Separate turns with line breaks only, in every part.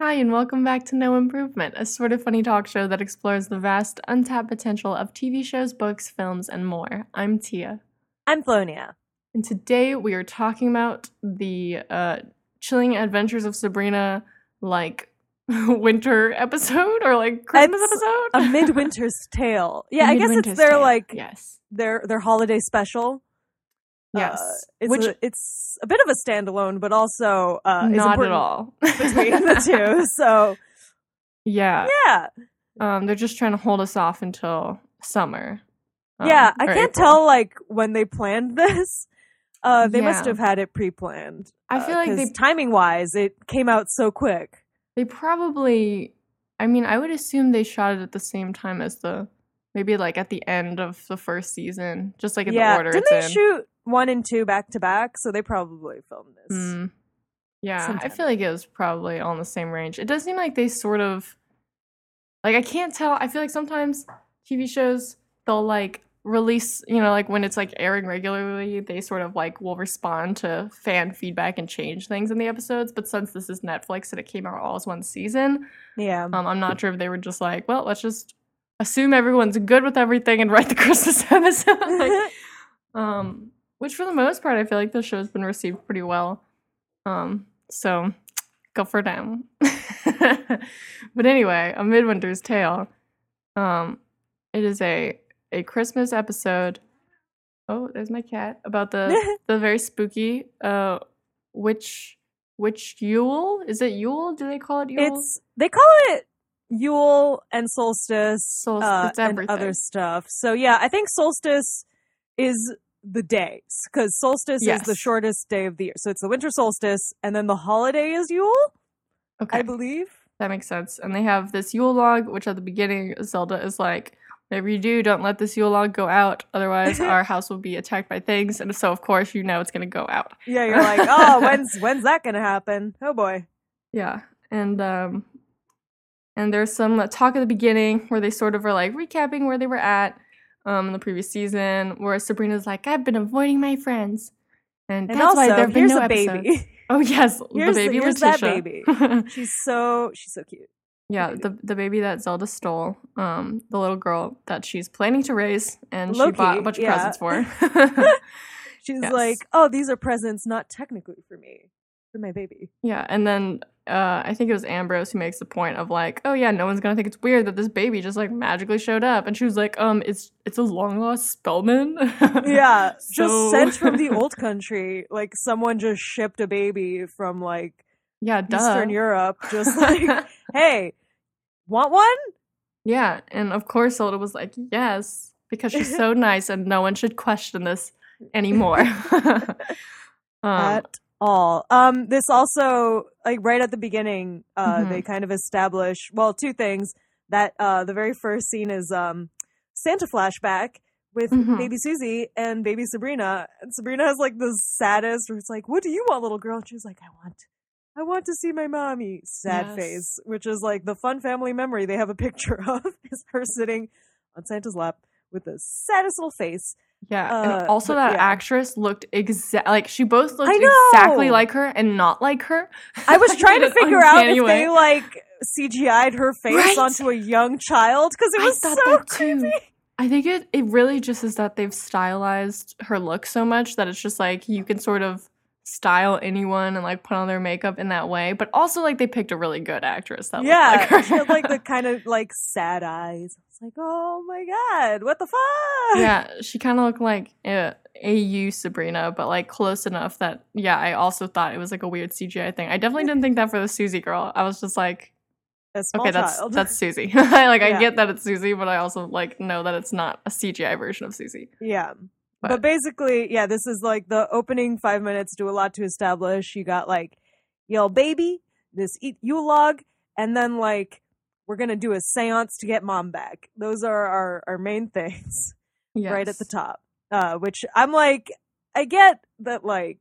Hi, and welcome back to No Improvement, a sort of funny talk show that explores the vast, untapped potential of TV shows, books, films, and more. I'm Tia.
I'm Flonia.
And today we are talking about the uh, chilling adventures of Sabrina, like winter episode or like Christmas
It's
episode.
A midwinter's tale. Yeah,
A
I guess it's their
Tale,
like
yes,
their their holiday special.
yes,
Uh, it's
which
a, it's a bit of a standalone, but also uh, is
not at all.
between the two. So
yeah,
yeah,
um, they're just trying to hold us off until summer. um,
yeah. I can't
April.
tell like when they planned this. Uh, they must have had it pre-planned.
I feel like they
timing wise, it came out so quick.
They probably, I mean, I would assume they shot it at the same time as the, maybe like at the end of the first season, just like in
yeah,
the order
didn't
it's
they
in.
shoot one and two back to back? So they probably filmed this.
Mm. Yeah, I feel like it was probably all in the same range. It does seem like they sort of, like I can't tell. I feel like sometimes TV shows they'll like release, you know, like when it's like airing regularly, they sort of like will respond to fan feedback and change things in the episodes. But since this is Netflix and it came out all as one season,
Yeah.
Um, I'm not sure if they were just like, well, let's just assume everyone's good with everything and write the Christmas episode. Like, um, which for the most part, I feel like the show's been received pretty well. Um, so go for them. but anyway, A Midwinter's Tale. Um, it is a a Christmas episode. Oh, there's my cat about the the very spooky uh witch witch Yule. Is it Yule? Do they call it Yule?
It's they call it Yule and solstice,
Sol-
uh, and other stuff. So yeah, I think solstice is the days because solstice is the shortest day of the year. So it's the winter solstice, and then the holiday is Yule,
Okay,
I believe.
that makes sense. And they have this Yule log, which at the beginning Zelda is like, "Whatever you do, don't let this Yule log go out, otherwise our house will be attacked by things." And so, of course, you know it's gonna go out.
Yeah, you're like, oh, when's when's that gonna happen? Oh boy.
Yeah, and um, and there's some uh, talk at the beginning where they sort of are like recapping where they were at um in the previous season, where Sabrina's like, "I've been avoiding my friends." And,
And
that's why there've been no
a
episodes.
baby.
Oh yes,
Here's-
the baby
here's that baby. she's so she's so cute.
Yeah, the the baby that Zelda stole, um, the little girl that she's planning to raise, and she bought a bunch of
yeah.
presents for.
She's
Yes.
like, oh, these are presents not technically for me, for my baby.
yeah, and then uh, I think it was Ambrose who makes the point of like, oh yeah, no one's gonna think it's weird that this baby just like magically showed up, and she was like, um, it's it's a long lost Spellman.
Yeah,
So-
just sent from the old country. Like someone just shipped a baby from like
yeah, duh.
Eastern Europe. Just like, hey, want one?
yeah, and of course Zelda was like, yes, because she's so nice, and no one should question this anymore. um,
At all. Um, this also like right at the beginning, uh,
Mhm.
they kind of establish well two things. That uh, the very first scene is um Santa flashback with
Mhm.
baby Susie and baby Sabrina. And Sabrina has like the saddest, where it's like, "What do you want, little girl?" And she's like, "I want." I want to see my mommy. Sad
Yes.
face, which is like the fun family memory they have a picture of is her sitting on Santa's lap with the saddest little face.
Yeah,
Uh,
and also that
yeah.
actress looked exact like she both looked exactly like her and not like her.
I was trying to figure out if
way.
they like CGI'd her face
Right?
onto a young child because it was so
that too.
creepy.
I think it it really just is that they've stylized her look so much that it's just like you can sort of style anyone and like put on their makeup in that way, but also like they picked a really good actress that
Yeah,
like
she had like the kind of like sad eyes. It's like, oh my god, what the fuck?
yeah, she kind of looked like uh, AU Sabrina, but like close enough that yeah, I also thought it was like a weird CGI thing. I definitely didn't think that for the Susie girl. I was just like, okay, that's
child.
that's Susie. like I get that it's Susie, but I also like know that it's not a CGI version of Susie.
yeah. But,
But-
basically, yeah, this is like the opening five minutes do a lot to establish. You got like, yo, baby, this eat Yule log, and then like we're gonna do a seance to get mom back. Those are our our main things. right at the top. Uh, which I'm like, I get that like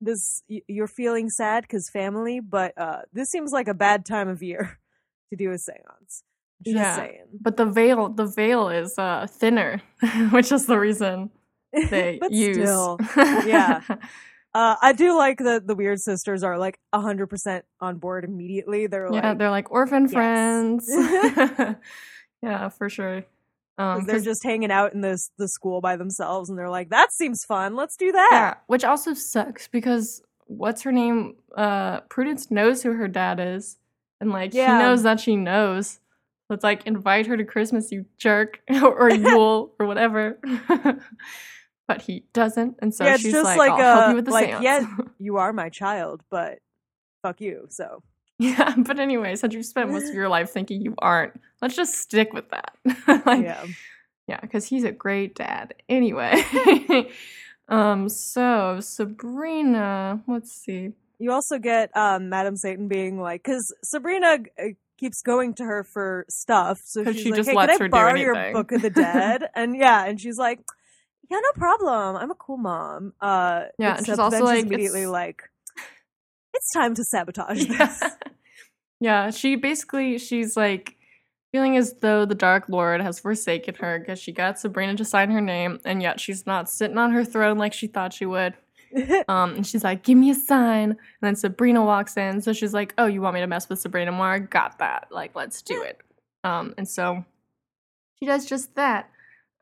this you're feeling sad because family, but uh, this seems like a bad time of year to do a seance. Just
Yeah.
saying.
But the veil, the veil is uh, thinner, which is the reason they
but
use.
still, yeah. Uh, I do like that the weird sisters are like hundred percent on board immediately. They're
yeah,
like,
they're like orphan
Yes.
friends. yeah, for sure. Um,
they're just hanging out in this the school by themselves, and they're like, that seems fun. Let's do that.
yeah, which also sucks because what's her name? Uh, Prudence knows who her dad is, and like
Yeah.
he knows that she knows. It's like invite her to Christmas, you jerk, or Yule, or whatever. But he doesn't, and so
Yeah, it's
she's
just
like,
like,
"I'll help
uh,
you with the
like,
seance."
yeah. You are my child, but fuck you. So
Yeah, but anyway, since you spent most of your life thinking you aren't, let's just stick with that. like, yeah,
yeah.
because he's a great dad. Anyway, um, so Sabrina, let's see.
You also get um, Madam Satan being like, because Sabrina uh, keeps going to her for stuff, So she's
she
like,
just
"Hey,
lets
can I
her
borrow your. Book of the Dead?" and yeah, and she's like, "Yeah, no problem. I'm a cool mom." Uh,
Yeah, and she's also
then
like,
immediately
it's-
like, "It's time to sabotage
Yeah.
this."
yeah, she basically she's like feeling as though the Dark Lord has forsaken her because she got Sabrina to sign her name, and yet she's not sitting on her throne like she thought she would. Um, and she's like, "Give me a sign." And then Sabrina walks in, so she's like, "Oh, you want me to mess with Sabrina more? Got that? Like, let's do it." Um, and so she does just that.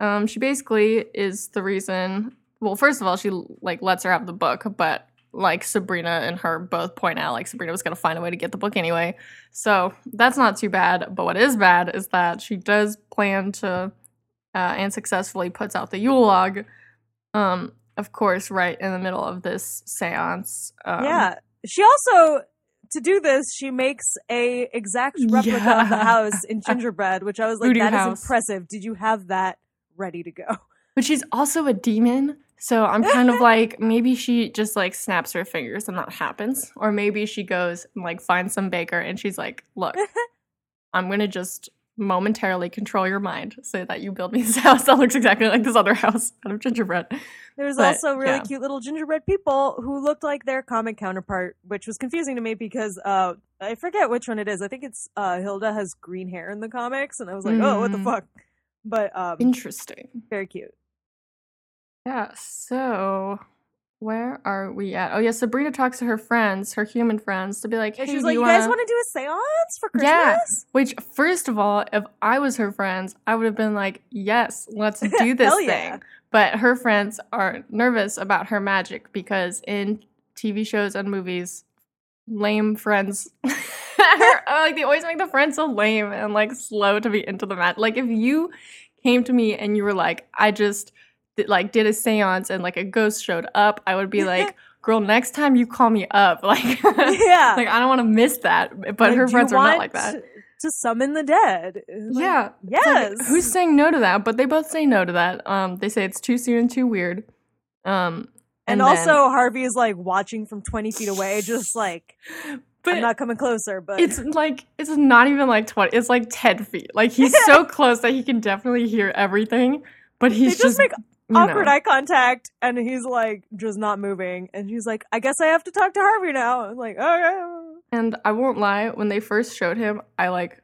Um, she basically is the reason. Well, first of all, she like lets her have the book, but like Sabrina and her both point out, like Sabrina was gonna find a way to get the book anyway. So that's not too bad. But what is bad is that she does plan to uh, and successfully puts out the Yule log. Um, of course, right in the middle of this seance. Um,
yeah, she also to do this, she makes a exact replica of the house in gingerbread, which I was like,
Voodoo
"That is
house.
impressive." Did you have that ready to go?
But she's also a demon. So I'm kind of like, maybe she just like snaps her fingers and that happens. Or maybe she goes and like finds some baker and she's like, look, I'm going to just momentarily control your mind so that you build me this house that looks exactly like this other house out of gingerbread.
There's
But,
also really
yeah.
cute little gingerbread people who looked like their comic counterpart, which was confusing to me because uh, I forget which one it is. I think it's uh, Hilda has green hair in the comics, and I was like, oh, what the
Mm.
fuck? But um,
Interesting.
very cute.
Yeah. So where are we at? Oh, yeah. Sabrina talks to her friends, her human friends, to be like, hey,
she was
do
like,
you
"You guys
wanna-"
want to do a séance for Christmas?"
Yeah. Which, first of all, if I was her friends, I would have been like, yes, let's do this thing.
yeah.
But her friends are nervous about her magic because in TV shows and movies, lame friends, like they always make the friends so lame and like slow to be into the magic. Like if you came to me and you were like, I just did, like did a seance and like a ghost showed up, I would be like, girl, next time you call me up, like,
yeah.
like I don't want to miss that. But
Like,
her friends are not like that.
To summon the dead. Like,
yeah. It's like,
Yes.
who's saying no to that? But they both say no to that. Um, they say it's too soon and too weird. Um,
and,
then-
also Harvey is like watching from twenty feet away, just like
but
I'm not coming closer. But
it's like it's not even like twenty. It's like ten feet. Like he's so close that he can definitely hear everything. But
they
he's
just,
just,
make awkward
know.
eye contact, and he's like just not moving. And she's like, "I guess I have to talk to Harvey now." I'm like, oh, "Okay."
And I won't lie, when they first showed him, I like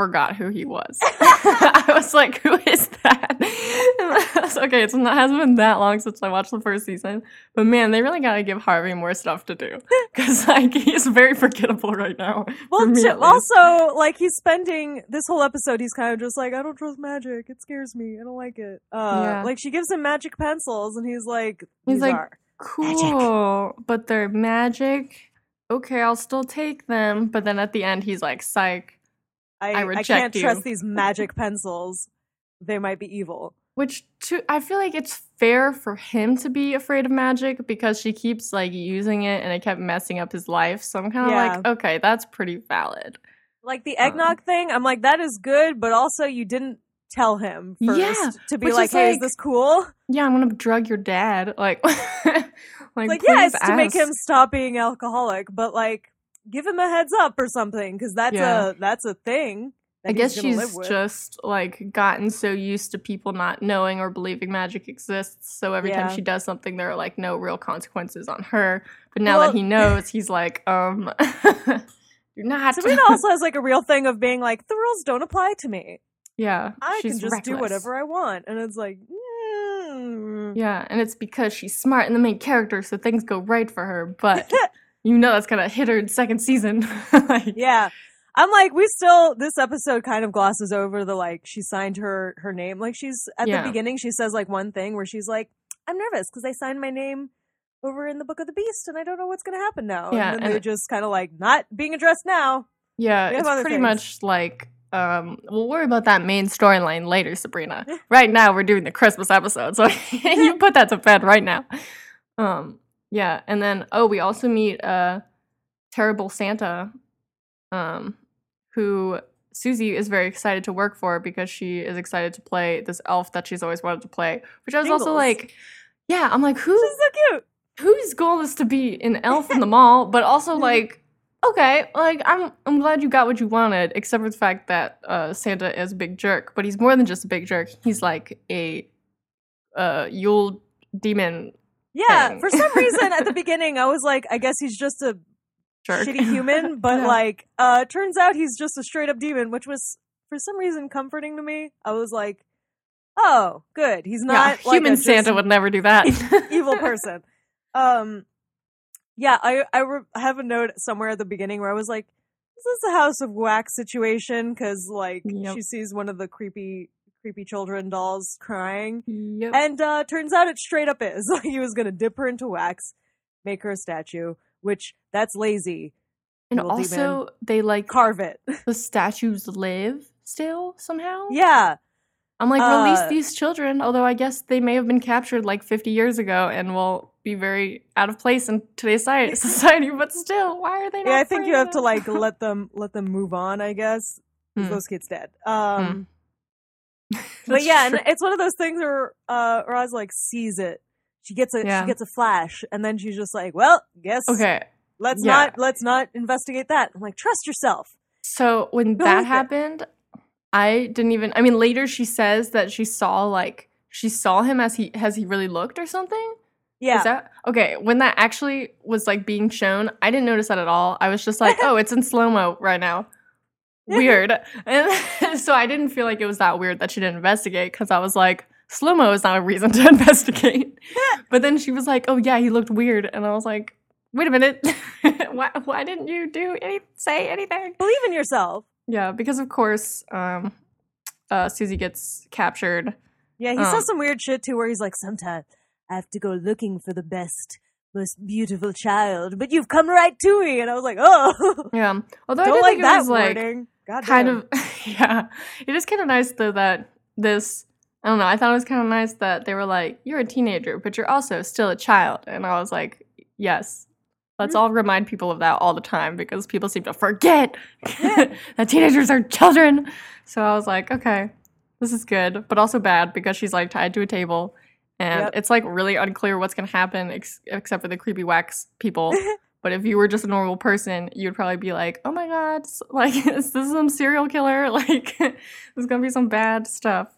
forgot who he was. I was like, who is that? Was, okay, it's not hasn't been that long since I watched the first season. But man, they really gotta give Harvey more stuff to do. Cause like he's very forgettable right now.
Well,
me
also, like he's spending this whole episode, he's kind of just like, I don't trust magic. It scares me. I don't like it. Uh,
Yeah.
Like she gives him magic pencils, and he's like,
He's like,
are.
Cool. But they're magic. Okay, I'll still take them. But then at the end he's like, psych.
I,
I
I, can't
you."
trust these magic pencils. They might be evil.
Which to I feel like it's fair for him to be afraid of magic because she keeps like using it and it kept messing up his life. So I'm kind of like, okay, that's pretty valid.
Like the
Um,
eggnog thing, I'm like, that is good, but also you didn't tell him first
Yeah,
to be like,
is
hey, is this cool?
Yeah, I'm gonna drug your dad. Like, like,
like, yeah,
please
it's to make him stop being alcoholic, but like, give him a heads up or something, because that's
Yeah.
a that's a thing.
I guess
he's gonna live
she's just like gotten so used to people not knowing or believing magic exists. So every
Yeah.
time she does something, there are like no real consequences on her. But now
Well-
that he knows, he's like, um, you're not.
Sabrina also has like a real thing of being like the rules don't apply to me.
yeah,
I can just do whatever I want, and it's like, mm.
Yeah, and it's because she's smart and the main character, so things go right for her. But you know that's gonna hit her in second season. like,
yeah. I'm like, we still this episode kind of glosses over the like she signed her her name. Like she's at
Yeah.
the beginning, she says like one thing where she's like, I'm nervous because I signed my name over in the Book of the Beast, and I don't know what's gonna happen now.
Yeah,
and then
and
they
it-
just kind of like not being addressed now.
Yeah, it's pretty
things.
much like um we'll worry about that main storyline later, Sabrina. right now we're doing the Christmas episode, so you put that to bed right now. Um yeah, and then oh we also meet uh terrible Santa um who Susie is very excited to work for because she is excited to play this elf that she's always wanted to play. Which I was also like, yeah, I'm like, who
She's so cute.
whose goal is to be an elf in the mall, but also like, okay, like I'm I'm glad you got what you wanted, except for the fact that uh, Santa is a big jerk, but he's more than just a big jerk. He's like a uh Yule demon
Yeah,
thing.
for some reason at the beginning I was like, I guess he's just a
jerk.
shitty human, but
Yeah.
like, uh, turns out he's just a straight up demon, which was for some reason comforting to me. I was like, oh, good, he's
yeah,
not like
human Santa would never do that.
evil person. Um, yeah, I I re- have a note somewhere at the beginning where I was like, is this a House of Wax situation? Because like
Yep.
she sees one of the creepy creepy children dolls crying.
Yep.
And uh turns out it straight up is. He was gonna dip her into wax, make her a statue, which that's lazy.
And
little demon.
also, they like
Carve it.
the statues live still somehow.
yeah.
I'm like,
Uh,
release these children, although I guess they may have been captured like 50 years ago and will be very out of place in today's society, but still, why are they not
Yeah, I think you have to like let them let them move on, I guess.
Hmm.
Those kids dead. Um but yeah, and it's one of those things where uh Roz like sees it. She gets a
Yeah.
she gets a flash and then she's just like, Well, guess
Okay,
let's
yeah.
not let's not investigate that. I'm like, trust yourself.
so when
Go
that
with it.
happened, I didn't even. I mean, later she says that she saw like she saw him as he has he really looked or something.
Yeah.
Is that okay? When that actually was like being shown, I didn't notice that at all. I was just like, oh, it's in slow mo right now. Weird. And so I didn't feel like it was that weird that she didn't investigate because I was like, slow mo is not a reason to investigate. but then she was like, oh yeah, he looked weird, and I was like, wait a minute, why why didn't you do any say anything?
Believe in yourself.
Yeah, because of course, um, uh, Susie gets captured.
Yeah, he
Um,
says some weird shit too where he's like, Sometimes I have to go looking for the best, most beautiful child, but you've come right to me and I was like, Oh
Yeah, although I
don't
did
like
think it
that
was like.
God
kind
damn.
of yeah. It is kind of nice though that this i don't know i thought it was kind of nice that they were like you're a teenager but you're also still a child. And i was like yes. Let's
Mm-hmm.
all remind people of that all the time because people seem to forget that teenagers are children. So i was like okay this is good but also bad because she's like tied to a table. And
Yep.
it's like really unclear what's going to happen ex- except for the creepy wax people but if you were just a normal person, you'd probably be like, "Oh my god, like is this some serial killer? Like there's gonna be some bad stuff."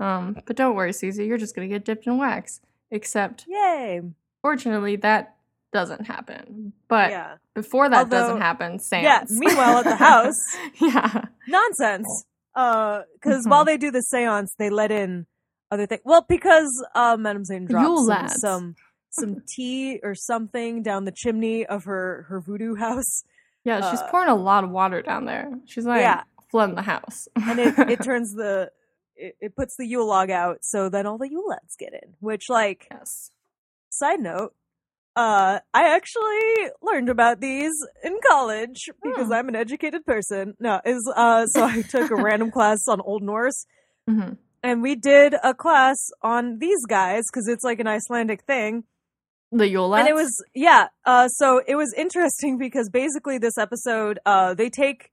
Um, but don't worry, Susie, you're just gonna get dipped in wax. Except,
Yay.
fortunately, that doesn't happen. But
yeah.
before that doesn't happen, Sans.
Yeah, meanwhile at the house,
yeah,
nonsense. Uh, because
Mhm.
while they do the seance, they let in other things. Well, because uh, Madame Zane drops
Yule
some,
lads.
some some tea or something down the chimney of her her voodoo house,
yeah, she's
Uh,
pouring a lot of water down there. She's like
Yeah.
flooding the house,
and it it turns the it, it puts the Yule log out, so then all the Yule lads get in. Which, like,
yes.
side note, uh, I actually learned about these in college because
Hmm.
I'm an educated person. No, is uh, so I took a random class on Old Norse.
hmm
and we did a class on these guys because it's like an Icelandic thing.
The Yule
And it was yeah, uh so it was interesting because basically this episode uh they take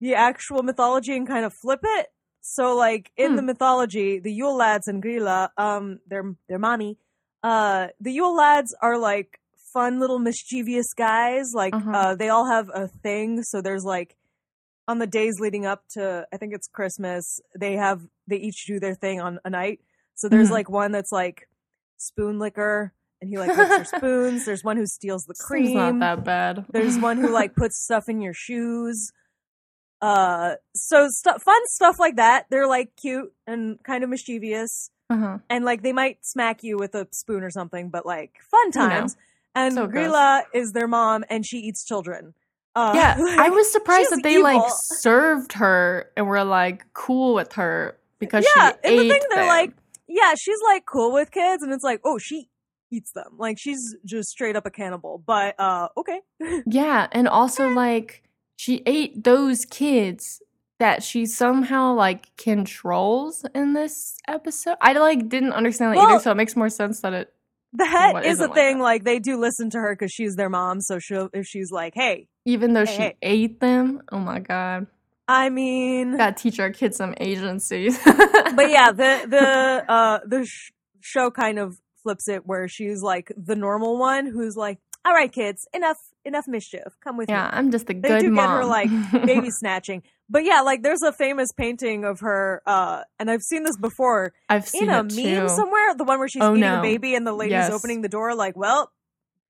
the actual mythology and kind of flip it. So like in
Hmm.
the mythology, the Yule lads and Grilla, um their their mommy, uh the Yule lads are like fun little mischievous guys. Like
Uh-huh.
uh they all have a thing. So there's like on the days leading up to I think it's Christmas, they have they each do their thing on a night. So there's
Mhm.
like one that's like spoon licker, and he like licks your spoons. There's one who steals the cream.
Seems not that bad.
There's one who like puts stuff in your shoes. Uh, so stuff, fun stuff like that. They're like cute and kind of mischievous,
uh-huh.
and like they might smack you with a spoon or something, but like fun
You know,
times. and
so.
Grilla is their mom, and she eats children. Uh,
Yeah, I was surprised that they like served her and were like cool with her because
yeah,
she
and the thing they're like, yeah, she's like cool with kids, and it's like, oh, she eats them. Like she's just straight up a cannibal. But uh, okay,
Yeah, and also like she ate those kids that she somehow like controls in this episode. I like didn't understand that
Well-
either, so it makes more sense that it
that is
isn't
the
like
thing. Like they do listen to her because she's their mom. So she'll if she's like, hey,
even though
Hey,
she
hey.
ate them. Oh my god.
I mean,
Gotta teach our kids some agency.
but yeah, the the uh the sh- show kind of flips it where she's like the normal one who's like, all right, kids, enough enough mischief, come with
Yeah,
me.
Yeah, I'm just the a
They
good
do
mom.
get her like baby snatching. But yeah, like there's a famous painting of her, uh, and I've seen this before
I've seen
in a
it
meme
too.
somewhere. The one where she's
Oh,
eating
no.
a baby and the lady's
Yes.
opening the door, like, well,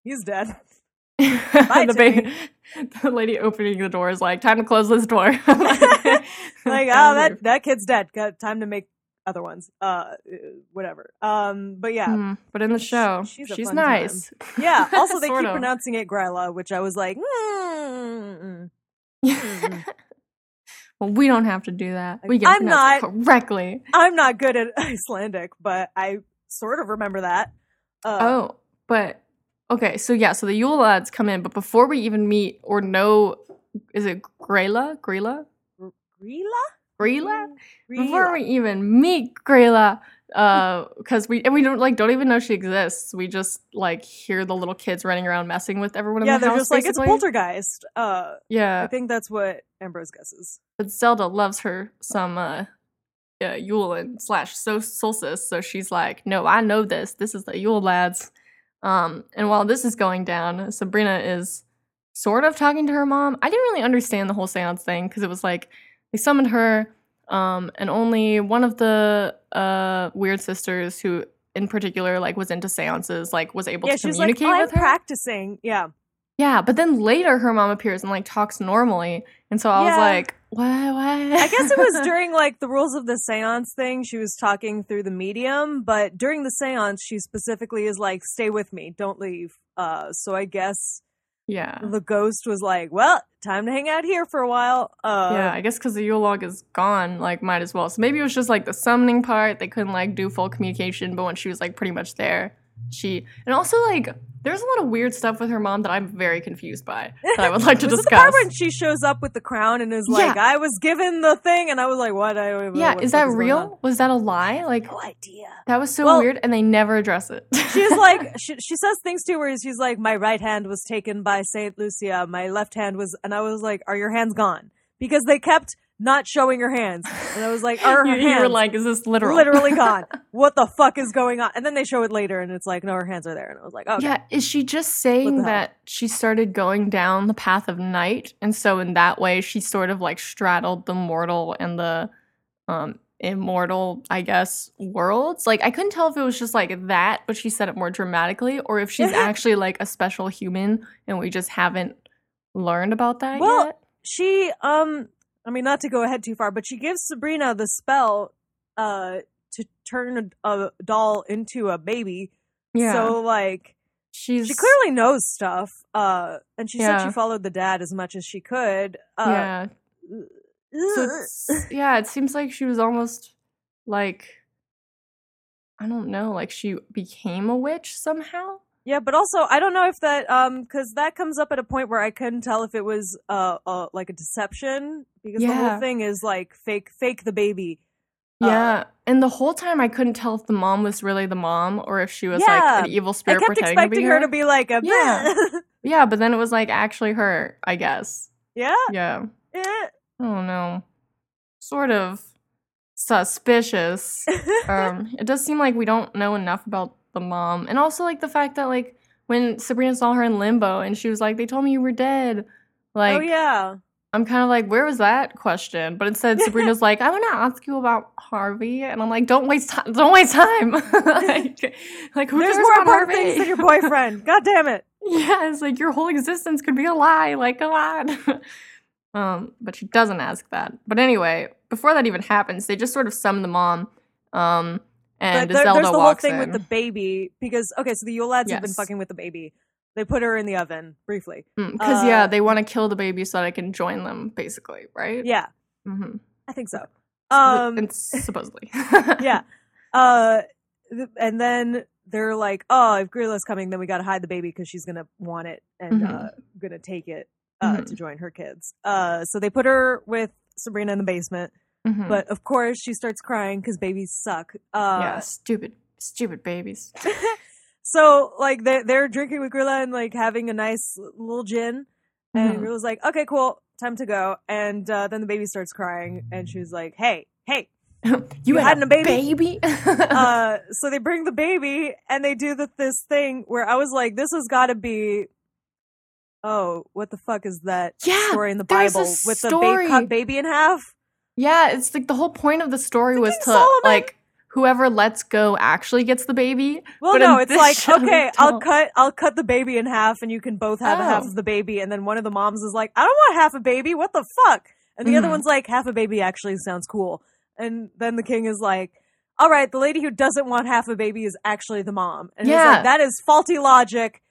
he's dead.
the,
Timmy.
ba- the lady opening the door is like, time to close this door.
like, oh, that that kid's dead. Got time to make other ones. Uh, uh, whatever. Um, but yeah,
Mm, but in the
Sh-
show,
she's
she's
fun time.
nice.
yeah. Also, they keep
of.
pronouncing it Gryla, which I was like, mm mm.
well, we don't have to do that. We can
I'm
it correctly.
I'm not good at Icelandic, but I sort of remember that. Uh,
Oh, but okay, so yeah, so the Yule lads come in, but before we even meet or know, is it Grayla? Grayla?
Grilla? Grilla.
Before we even meet Grayla, uh, because we and we don't like don't even know she exists. We just like hear the little kids running around messing with everyone
yeah,
in the
they're
house.
just like it's
basically.
poltergeist. Uh, I think that's what Ambrose guesses.
but Zelda loves her some uh, uh Yule and slash so solstice, so she's like, no, I know this. This is the Yule lads. Um, and while this is going down, Sabrina is sort of talking to her mom. I didn't really understand the whole seance thing because it was like they summoned her, um, and only one of the uh weird sisters who in particular like was into seances like was able
yeah,
to
she's like,
communicate
I'm
with her.
practicing. Yeah,
yeah, but then later her mom appears and like talks normally, and so I was like, what? What?
I guess it was during like the rules of the seance thing. She was talking through the medium, but during the seance, she specifically is like, "Stay with me, don't leave." Uh, so I guess
yeah.
the ghost was like, "Well, time to hang out here for a while." Uh,
yeah, I guess because the Yule log is gone, like, might as well. So maybe it was just like the summoning part. They couldn't like do full communication, but when she was like pretty much there, she and also like there's a lot of weird stuff with her mom that I'm very confused by that I would like to
was it the part when she shows up with the crown and is like,
Yeah.
"I was given the thing," and I was like, "What? I
yeah,
what
is that real? Was that a lie? Like
No idea.
that was so
Well-
weird, and they never address it.
She's like, she, she says things too, where she's like, "My right hand was taken by Saint Lucia. My left hand was," and I was like, "Are your hands gone?" Because they kept not showing her hands, and I was like, "Are her
you, you were like, is this literal?
literally gone? What the fuck is going on?" And then they show it later, and it's like, "No, her hands are there," and I was like, "Okay."
Yeah, is she just saying
the hell?
that she started going down the path of night, and so in that way she sort of like straddled the mortal and the um immortal, I guess, worlds? Like I couldn't tell if it was just like that, but she said it more dramatically, or if she's actually like a special human and we just haven't learned about that
Well,
yet.
she um i mean not to go ahead too far but she gives sabrina the spell uh to turn a, a doll into a baby
Yeah.
so like
she's
she clearly knows stuff uh and she said she followed the dad as much as she could uh
yeah. So yeah, it seems like she was almost like I don't know, like she became a witch somehow.
Yeah but also i don't know if that um because that comes up at a point where i couldn't tell if it was uh, uh like a deception because the whole thing is like fake fake the baby Uh,
Yeah, and the whole time I couldn't tell if the mom was really the mom or if she was
Yeah.
like an evil
i
spirit
kept
pretending to
expecting
be
her to be like a
Yeah. Yeah, but then it was like actually her, I guess.
yeah
Yeah.
eh.
I don't know. Sort of suspicious. um, it does seem like we don't know enough about the mom, and also like the fact that like when Sabrina saw her in limbo and she was like, "They told me you were dead." Like,
oh yeah
I'm kind of like, where was that question? But instead, Sabrina's like, I want to ask you about Harvey, and I'm like, don't waste time. Don't waste time. like, like, who
There's
cares
more
about
important
Harvey?
things than your boyfriend. God damn it.
yeah, it's like your whole existence could be a lie. Like, come on. um, but she doesn't ask that. But anyway, before that even happens, they just sort of summon the mom. Um, and
but there-
Zelda
there's the whole thing
in.
with the baby because okay, so the Yule lads have been fucking with the baby. They put her in the oven briefly.
Because yeah,
uh,
they want to kill the baby so that I can join them, basically, right?
Yeah,
Mm-hmm.
I think so. Um,
and supposedly.
yeah. Uh, th- and then they're like, "Oh, if Grilla's coming, then we got to hide the baby because she's gonna want it and
Mhm.
uh, gonna take it uh,
Mhm.
to join her kids." Uh, so they put her with Sabrina in the basement,
Mhm.
but of course she starts crying because babies suck. Uh,
yeah, stupid, stupid babies.
So like they they're drinking with Grilla and like having a nice little gin, and
Mhm.
Grilla's like, "Okay, cool, time to go." And uh, then the baby starts crying, and she's like, "Hey, hey."
you
had a baby?
baby?
Uh, so they bring the baby, and they do the, this thing where I was like, "This has got to be." Oh, what the fuck is that
Yeah,
story in the Bible with the
story.
ba- cut baby in half?
Yeah, it's like the whole point of the story was
King
to
Solomon?
like whoever lets go actually gets the baby.
Well,
But
no, it's like
show,
okay, I'll cut, I'll cut the baby in half, and you can both have a half
Oh.
of the baby. And then one of the moms is like, I don't want half a baby. What the fuck? And the other
Mhm.
one's like, half a baby actually sounds cool. And then the king is like, all right, the lady who doesn't want half a baby is actually the mom. And he's
Yeah.
like, that is faulty logic.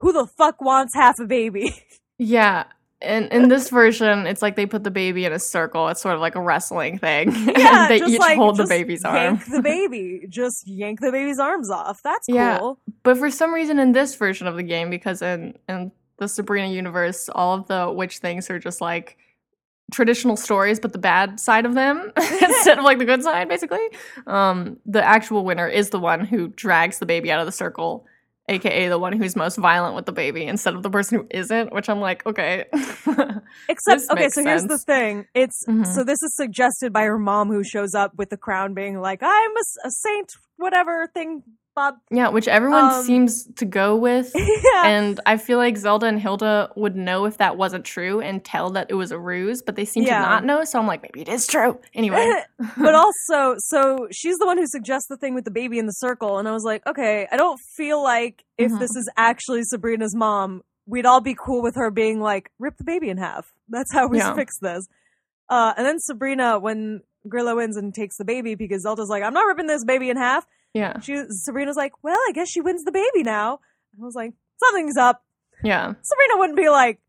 Who the fuck wants half a baby?
Yeah. And in this version, it's like they put the baby in a circle. It's sort of like a wrestling thing.
yeah,
and they
just
each
like,
hold the baby's arm.
yank the baby. Just yank the baby's arms off. That's
Yeah.
cool.
But for some reason, in this version of the game, because in in the Sabrina universe, all of the witch things are just like traditional stories, but the bad side of them instead of like the good side, basically. Um, the actual winner is the one who drags the baby out of the circle, aka the one who's most violent with the baby, instead of the person who isn't. Which I'm like, okay.
Except, okay, so here's the thing. It's
Mhm.
so this is suggested by her mom, who shows up with the crown, being like, "I'm a saint, whatever thing, Bob."
yeah, which everyone
Um,
seems to go with.
yeah,
And I feel like Zelda and Hilda would know if that wasn't true and tell that it was a ruse, but they seem
Yeah.
to not know. So I'm like, maybe it is true. Anyway.
but also, so she's the one who suggests the thing with the baby in the circle, and I was like, okay, I don't feel like if
Mhm.
this is actually Sabrina's mom, we'd all be cool with her being like, "Rip the baby in half." That's how we
Yeah.
fix this. Uh, and then Sabrina, when Grilla wins and takes the baby, because Zelda's like, "I'm not ripping this baby in half."
Yeah.
she Sabrina's like, well, I guess she wins the baby now. I was like, something's up.
Yeah.
Sabrina wouldn't be like,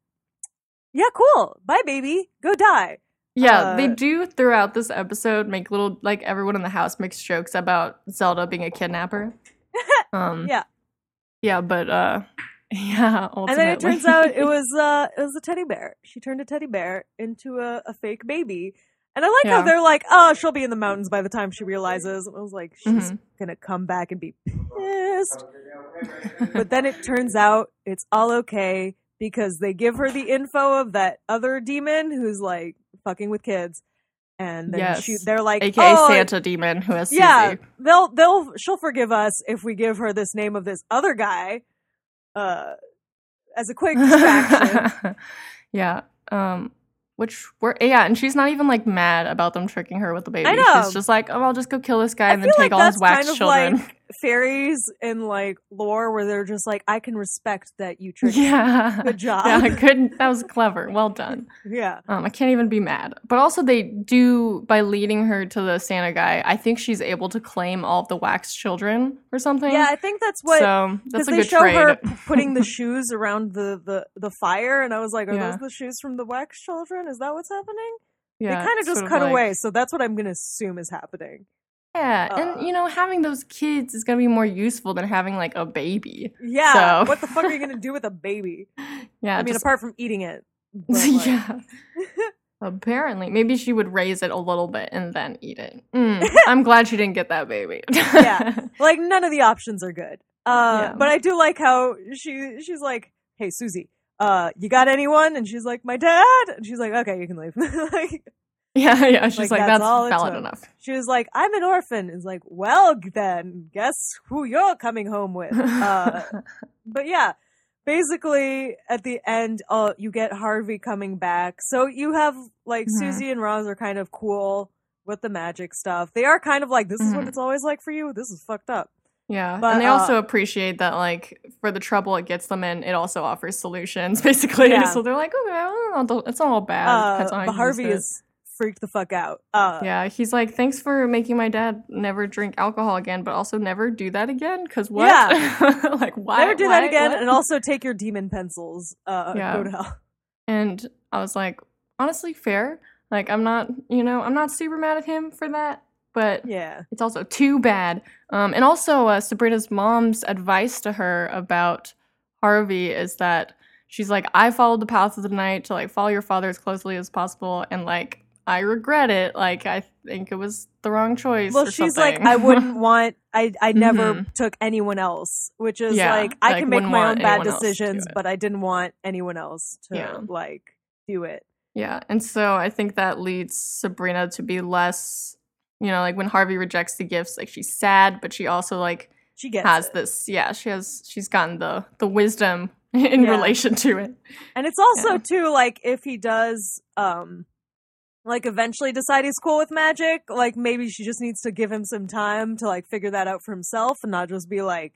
yeah, cool, bye, baby, go die.
Yeah. they
Uh,
do throughout this episode make little, like, everyone in the house makes jokes about Zelda being a kidnapper. Um,
Yeah.
Yeah, but, uh, yeah. Ultimately.
And then it turns out it was uh, it was a teddy bear. She turned a teddy bear into a, a fake baby. And I like how they're like, oh, she'll be in the mountains by the time she realizes. And I was like, she's
Mhm.
gonna come back and be pissed. but then it turns out it's all okay because they give her the info of that other demon who's like fucking with kids, and then
Yes.
she, they're like,
AKA
oh,
Santa Demon who has
yeah,
Susie.
they'll they'll she'll forgive us if we give her this name of this other guy, uh, as a quick distraction.
yeah. Um, which we're yeah, and she's not even like mad about them tricking her with the baby.
know.
She's just like, oh, I'll just go kill this guy
I
and then take
like
all his wax
kind of
children.
like fairies in like lore where they're just like, I can respect that you tricked. me.
yeah,
Good job.
yeah, good. That was clever. Well done.
Yeah.
Um, I can't even be mad. But also, they do by leading her to the Santa guy. I think she's able to claim all of the wax children or something.
Yeah, I think that's what
so that's a
they
good
show
trade.
her putting the shoes around the, the the fire, and I was like, "Are
Yeah.
those the shoes from the wax children? Is that what's happening?"
yeah,
they kind of just cut
like-
away, so that's what I'm gonna assume is happening.
Yeah,
Uh,
and you know, having those kids is gonna be more useful than having like a baby.
Yeah,
So-
what the fuck are you gonna do with a baby?
Yeah,
I mean,
just-
apart from eating it. but, like-
yeah. Apparently, maybe she would raise it a little bit and then eat it. Mm, I'm glad she didn't get that baby.
Yeah. like none of the options are good. Uh,
Yeah.
but I do like how she she's like, "Hey, Susie, uh, you got anyone?" And she's like, "My dad." And she's like, "Okay, you can leave." like,
yeah, yeah. She's
Like,
like,
that's
that's, valid enough.
she was like, "I'm an orphan." It's like, "Well, then, guess who you're coming home with." Uh, but yeah, basically at the end, uh, you get Harvey coming back. So you have like
Mhm.
Susie and Roz are kind of cool with the magic stuff. They are kind of like, this is what
Mhm.
it's always like for you. This is fucked up.
Yeah,
But,
and they
uh,
also appreciate that, like, for the trouble it gets them in, it also offers solutions, basically.
Yeah.
So they're like, okay, well, it's not all bad.
Uh, but Harvey is freaked the fuck out. Uh,
Yeah, he's like, thanks for making my dad never drink alcohol again, but also never do that again. Cause what? Yeah. like, why?
Never do that again,
what?
and also take your demon pencils. Uh,
Yeah.
go to hell.
And I was like, honestly, fair. Like, I'm not, you know, I'm not super mad at him for that, but
Yeah,
it's also too bad. Um, and also, uh, Sabrina's mom's advice to her about Harvey is that she's like, I followed the path of the night to like follow your father as closely as possible, and like, I regret it. Like, I think it was the wrong choice.
well, she's like. I wouldn't want. I I never
Mhm.
took anyone else, which is
Yeah,
like I
like,
can make my own bad
anyone else to do
decisions, but I didn't want anyone else to
Yeah.
like do it.
Yeah, and so I think that leads Sabrina to be less, you know, like when Harvey rejects the gifts, like she's sad, but she also like
She gets
has
it.
this, yeah, she has she's gotten the the wisdom in
Yeah.
relation to it.
And it's also too like if he does um like eventually decide he's cool with magic, like maybe she just needs to give him some time to like figure that out for himself and not just be like,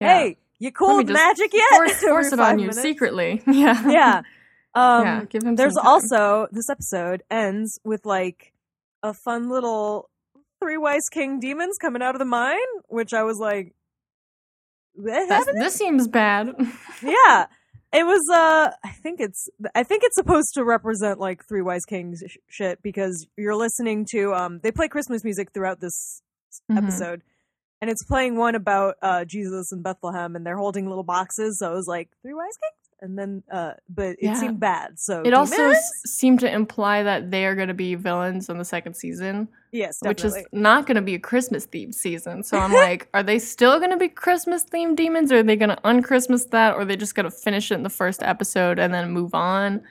Yeah.
"Hey, you
Let
cool with magic yet?"
force, force it on you
minutes.
secretly. Yeah.
Yeah. Um
yeah, give him
there's
some time.
also this episode ends with like a fun little three wise king demons coming out of the mine, which I was like "That
That's-
happened?"
this seems bad.
yeah it was uh i think it's i think it's supposed to represent like three wise kings sh- shit because you're listening to um they play christmas music throughout this
Mhm.
episode and it's playing one about uh jesus and bethlehem and they're holding little boxes so it was like three wise kings and then uh but it
Yeah.
seemed bad so
It also s- seemed to imply that they are going to be villains in the second season.
yes
which is not going to be a Christmas themed season. So I'm like, are they still going to be Christmas themed demons, or are they going to unchristmas that, or are they just going to finish it in the first episode and then move on?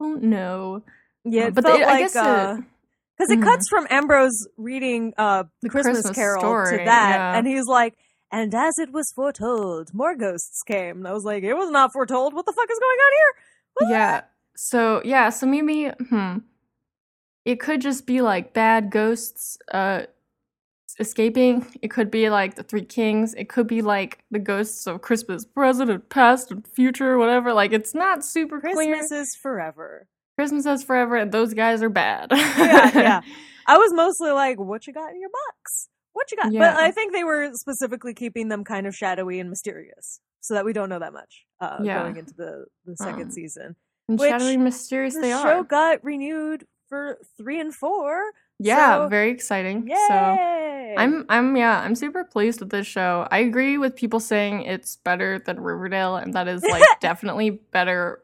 Oh no. know.
yeah
but they- I
like
guess it-
uh because it
Mhm.
cuts from Ambrose reading uh
The
Christmas,
Christmas
Carol
story,
to that,
yeah.
and he's like, "And as it was foretold, more ghosts came." And I was like, "It was not foretold. What the fuck is going on here?"
Yeah. So yeah. So maybe hmm, it could just be like bad ghosts uh escaping. It could be like the Three Kings. It could be like the ghosts of Christmas present and past and future, whatever. Like it's not super clear.
Christmas is forever.
Christmas is forever, and those guys are bad.
yeah, yeah. I was mostly like, "What you got in your box? What you got?" But I think they were specifically keeping them kind of shadowy and mysterious, so that we don't know that much uh,
Yeah.
going into the the second
Um,
season.
and
which
shadowy mysterious
The
they are.
The show got renewed for three and four.
Yeah,
so-
very exciting.
Yay!
So I'm I'm yeah, I'm super pleased with this show. I agree with people saying it's better than Riverdale, and that is like definitely better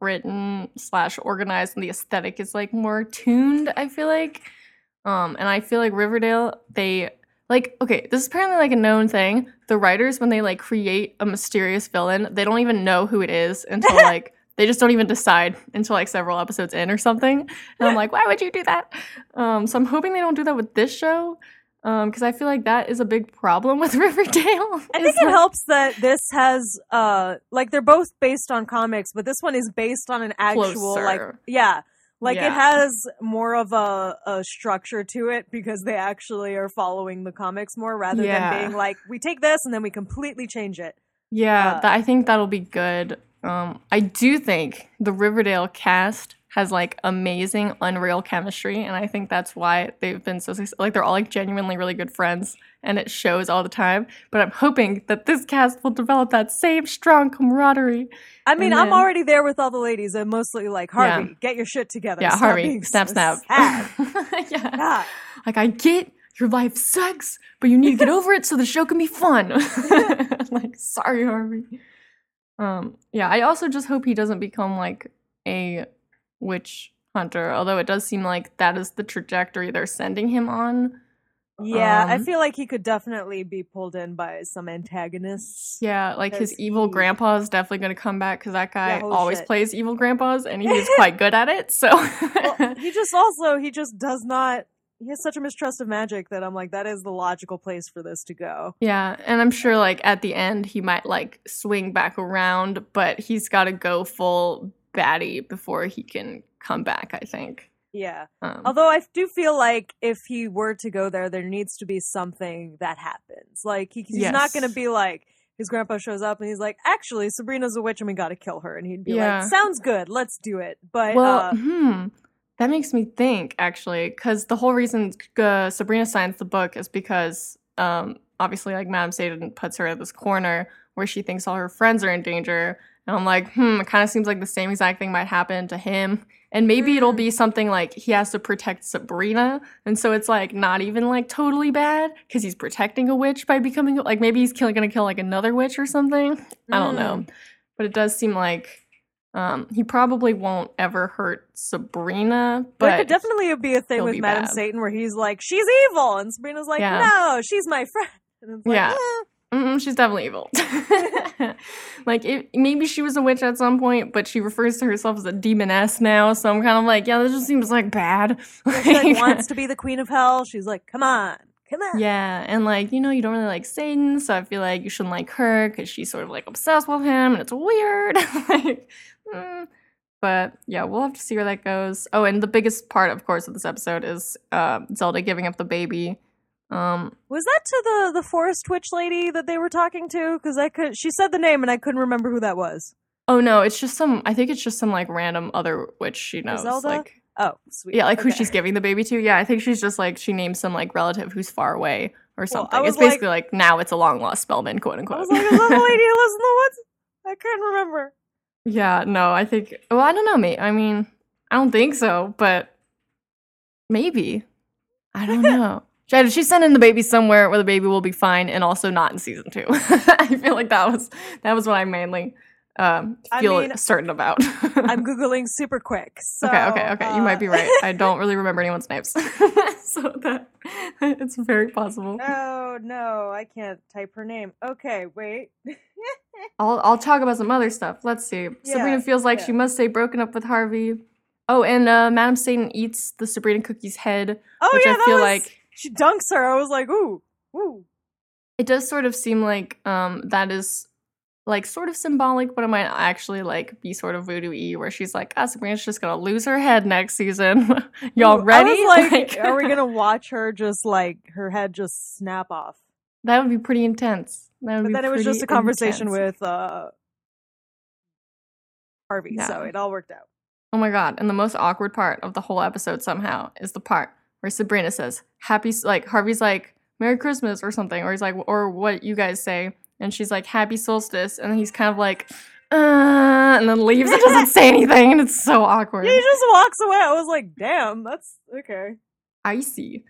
written slash organized, and the aesthetic is like more tuned. I feel like, um, and I feel like Riverdale they like okay, this is apparently like a known thing. The writers when they like create a mysterious villain, they don't even know who it is until like. They just don't even decide until like several episodes in or something. And I'm like, why would you do that? Um, so I'm hoping they don't do that with this show because I feel like that is a big problem with Riverdale.
I think it
that-
helps that this has uh like they're both based on comics, but this one is based on an actual like yeah. Like it has more of a, a structure to it because they actually are following the comics more rather
Yeah.
than being like, we take this and then we completely change it.
Yeah,
uh,
that, I think that'll be good. Um, I do think the Riverdale cast has like amazing, unreal chemistry, and I think that's why they've been so successful. Like they're all like genuinely really good friends, and it shows all the time. But I'm hoping that this cast will develop that same strong camaraderie.
I mean,
And
I'm already there with all the ladies. I'm mostly like, Harvey,
Yeah.
get your shit together.
yeah,
Stop
Harvey, snap,
so
snap. yeah.
yeah.
Like I get your life sucks, but you need to get over it so the show can be fun. like, sorry, Harvey. Um, yeah, I also just hope he doesn't become like a witch hunter, although it does seem like that is the trajectory they're sending him on.
Yeah, I
Um,
feel like he could definitely be pulled in by some antagonists.
Yeah, like his evil
he-
grandpa is definitely going to come back because that guy
Yeah,
always
shit.
plays evil grandpas and he is quite good at it. So,
well, he just also he just does not he has such a mistrust of magic that I'm like, that is the logical place for this to go.
Yeah, and I'm sure like at the end he might like swing back around, but he's got to go full baddie before he can come back. I think.
Yeah.
Um,
Although I do feel like if he were to go there, there needs to be something that happens. Like he, he's not going to be like his grandpa shows up and he's like, actually, Sabrina's a witch and we got to kill her, and he'd be
Yeah.
like, sounds good, let's do it. But
well,
uh,
hmm, that makes me think actually, because the whole reason uh, Sabrina signs the book is because um, obviously like Madame Satan puts her at this corner where she thinks all her friends are in danger, and I'm like, hmm, it kind of seems like the same exact thing might happen to him. And maybe it'll
Mm.
be something like he has to protect Sabrina, and so it's like not even like totally bad because he's protecting a witch by becoming like maybe he's kill- gonna kill like another witch or something. I don't know, but it does seem like um, he probably won't ever hurt Sabrina. But
there could definitely be a thing with Madame. Satan where he's like, she's evil, and Sabrina's like,
Yeah.
no, she's my friend. And it's like,
Yeah.
"Eh."
Mm-mm, she's definitely evil. like it, maybe she was a witch at some point, but she refers to herself as a demoness now. So I'm kind of like, yeah, this just seems like bad.
She like wants to be the queen of hell. She's like, come on, come on.
Yeah, and like you know, you don't really like Satan, so I feel like you shouldn't like her because she's sort of like obsessed with him, and it's weird. like, mm. but yeah, we'll have to see where that goes. Oh, and the biggest part, of course, of this episode is uh, Zelda giving up the baby. Um,
Was that to the the forest witch lady that they were talking to? Because I could, she said the name and I couldn't remember who that was.
oh no, it's just some. I think it's just some like random other witch she knows.
Zelda?
Like
Oh, sweet.
yeah, like who she's giving the baby to. Yeah, I think she's just like she names some like relative who's far away or something.
was
it's basically like, now it's a long lost Spellman, quote unquote.
I was like, is that the lady who lives in the woods? I couldn't remember.
Yeah, no, I think. Well, I don't know, mate. I mean, I don't think so, but maybe. I don't know. She's sending the baby somewhere where the baby will be fine, and also not in season two. I feel like that was that was what I mainly um,
I
feel
mean,
certain about.
I'm googling super quick. So,
okay, okay, okay. you might
uh,
be right. I don't really remember anyone's names, so that it's very possible.
No, no, I can't type her name. Okay, wait.
I'll I'll talk about some other stuff. Let's see. Sabrina feels like
yeah.
she must stay broken up with Harvey. Oh, and uh, Madame Satan eats the Sabrina cookie's head,
Oh
which
yeah,
I feel
was-
like
she dunks her. I was like, ooh, ooh.
it does sort of seem like um that is like sort of symbolic, but it might actually like be sort of voodoo-y, where she's like, ah, Sabrina's just gonna lose her head next season. Y'all ready?
Was like, are we gonna watch her just like her head just snap off?
that would be pretty intense. That would
But then it was just a conversation
intense.
with uh Harvey, so it all worked out.
Oh my god! And the most awkward part of the whole episode somehow is the part where Sabrina says "Happy," like Harvey's like "Merry Christmas" or something, or he's like, or what you guys say, and she's like "Happy Solstice," and he's kind of like, uh, and then leaves and doesn't say anything, and it's so awkward.
He just walks away. I was like, damn, that's okay.
icy.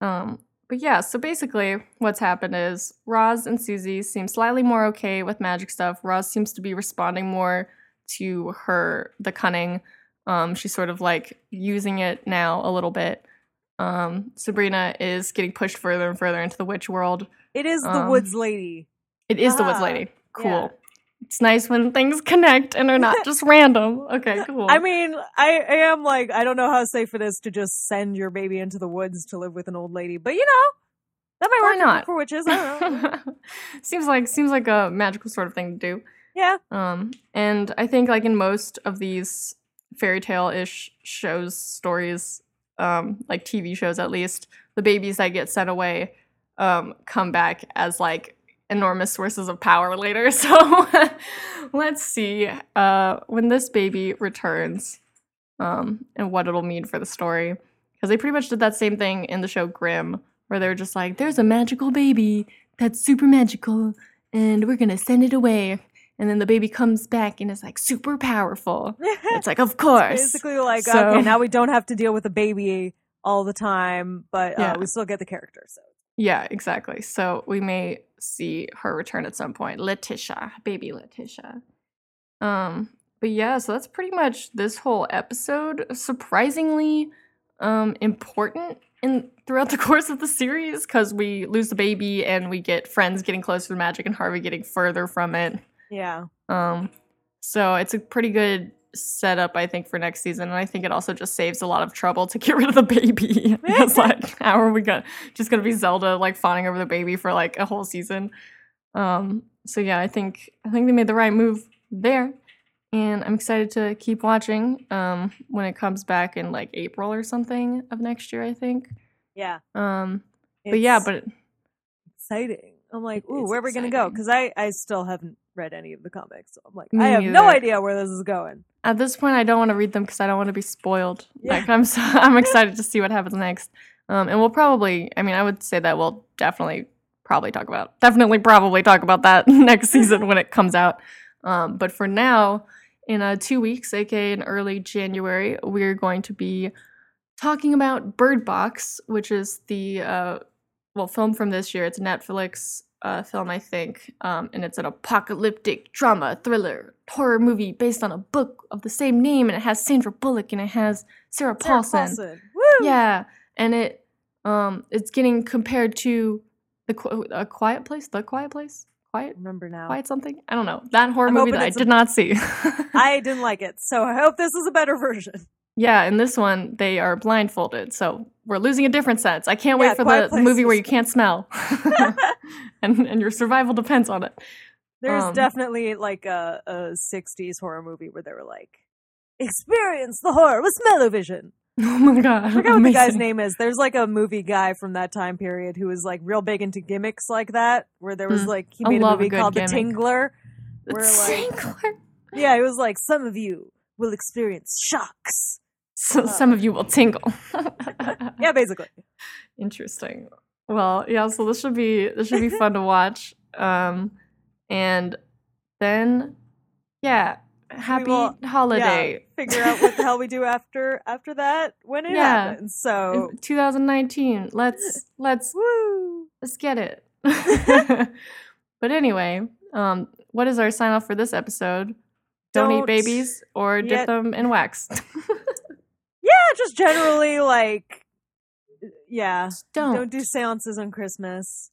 Um, but yeah, so basically, what's happened is Roz and Susie seem slightly more okay with magic stuff. Roz seems to be responding more to her the cunning. Um, she's sort of like using it now a little bit. Um, Sabrina is getting pushed further and further into the witch world.
It is the
Um,
woods lady.
It is the woods
Ah,
lady. Cool.
yeah.
It's nice when things connect and are not just random. Okay, cool.
I mean, I, I am like, I don't know how safe it is to just send your baby into the woods to live with an old lady, but you know, that might
Why
work
not?
for witches. I don't know.
seems like seems like a magical sort of thing to do.
yeah,
Um, and I think like in most of these fairy tale ish shows, stories, um, like TV shows at least, the babies that get sent away um, come back as like enormous sources of power later. So let's see uh, when this baby returns um, and what it'll mean for the story. Because they pretty much did that same thing in the show Grimm, where they're just like, there's a magical baby that's super magical, and we're gonna send it away. And then the baby comes back and is like super powerful. It's like, of course.
basically like,
So-
okay, now we don't have to deal with a baby all the time, but uh,
Yeah.
we still get the character. So
Yeah, exactly. So we may see her return at some point. Letitia, baby Letitia. Um, but yeah, so that's pretty much this whole episode. Surprisingly um important in throughout the course of the series because we lose the baby and we get friends getting closer to magic and Harvey getting further from it.
Yeah,
Um, so it's a pretty good setup, I think, for next season. And I think it also just saves a lot of trouble to get rid of the baby. it's like, how are we gonna just gonna be Zelda like fawning over the baby for like a whole season? Um, so yeah, I think I think they made the right move there. And I'm excited to keep watching um, when it comes back in like April or something of next year, I think.
Yeah.
Um, but yeah, but
exciting. I'm like, ooh, where are we gonna go? Because I I still haven't read any of the comics. So I'm like,
Me
I have no idea where this is going.
at this point, I don't want to read them because I don't want to be spoiled.
Yeah.
Like I'm, so, I'm excited to see what happens next. Um, and we'll probably, I mean, I would say that we'll definitely probably talk about, definitely probably talk about that next season when it comes out. Um, but for now, in uh, two weeks, aka in early January, we're going to be talking about Bird Box, which is the uh, well film from this year. It's a Netflix uh, film, I think, um, and it's an apocalyptic drama thriller horror movie based on a book of the same name, and it has Sandra Bullock and it has Sarah
Sarah
Paulson.
Paulson. Woo!
Yeah, and it um it's getting compared to the Qu- a Quiet Place, the Quiet Place, Quiet
Remember now.
Quiet something. I don't know that horror
I'm
movie that I
it's a-
did not see.
I didn't like it, so I hope this is a better version.
Yeah, in this one they are blindfolded, so we're losing a different sense. I can't
Yeah,
wait for the movie where you can't smell, and and your survival depends on it.
There's
Um,
definitely like a, a 60s horror movie where they were like, experience the horror with smell-o-vision.
Oh my god!
I forgot what the guy's name is. There's like a movie guy from that time period who was like real big into gimmicks like that, where there was
Hmm.
like he made a
a
movie
good
called
gimmick.
The Tingler.
The
We're like-
Tingler.
Yeah, it was like some of you will experience shocks.
So, some of you will tingle.
Yeah, basically.
Interesting. Well, yeah, so this should be this should be fun to watch. Um and then yeah, happy
will-
holiday.
Figure out what the hell we do after after that when it
Yeah.
happens. So
2019. Let's let's
woo.
let's get it. but anyway, um what is our sign off for this episode? Don't, eat
Don't
babies or dip
yet-
them in wax.
Just generally like yeah.
don't.
Don't do seances on Christmas.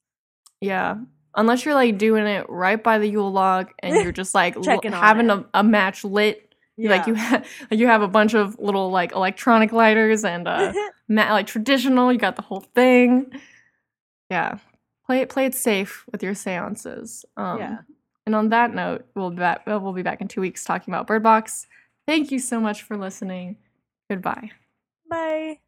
Yeah. Unless you're like doing it right by the Yule log and you're just like l- having a, a match lit.
Yeah.
Like you ha- you have a bunch of little like electronic lighters and uh ma- like traditional, you got the whole thing. Yeah. Play it play it safe with your seances. Um
Yeah.
and on that note, we'll be back we'll be back in 2 weeks talking about Bird Box. Thank you so much for listening. Goodbye.
Bye.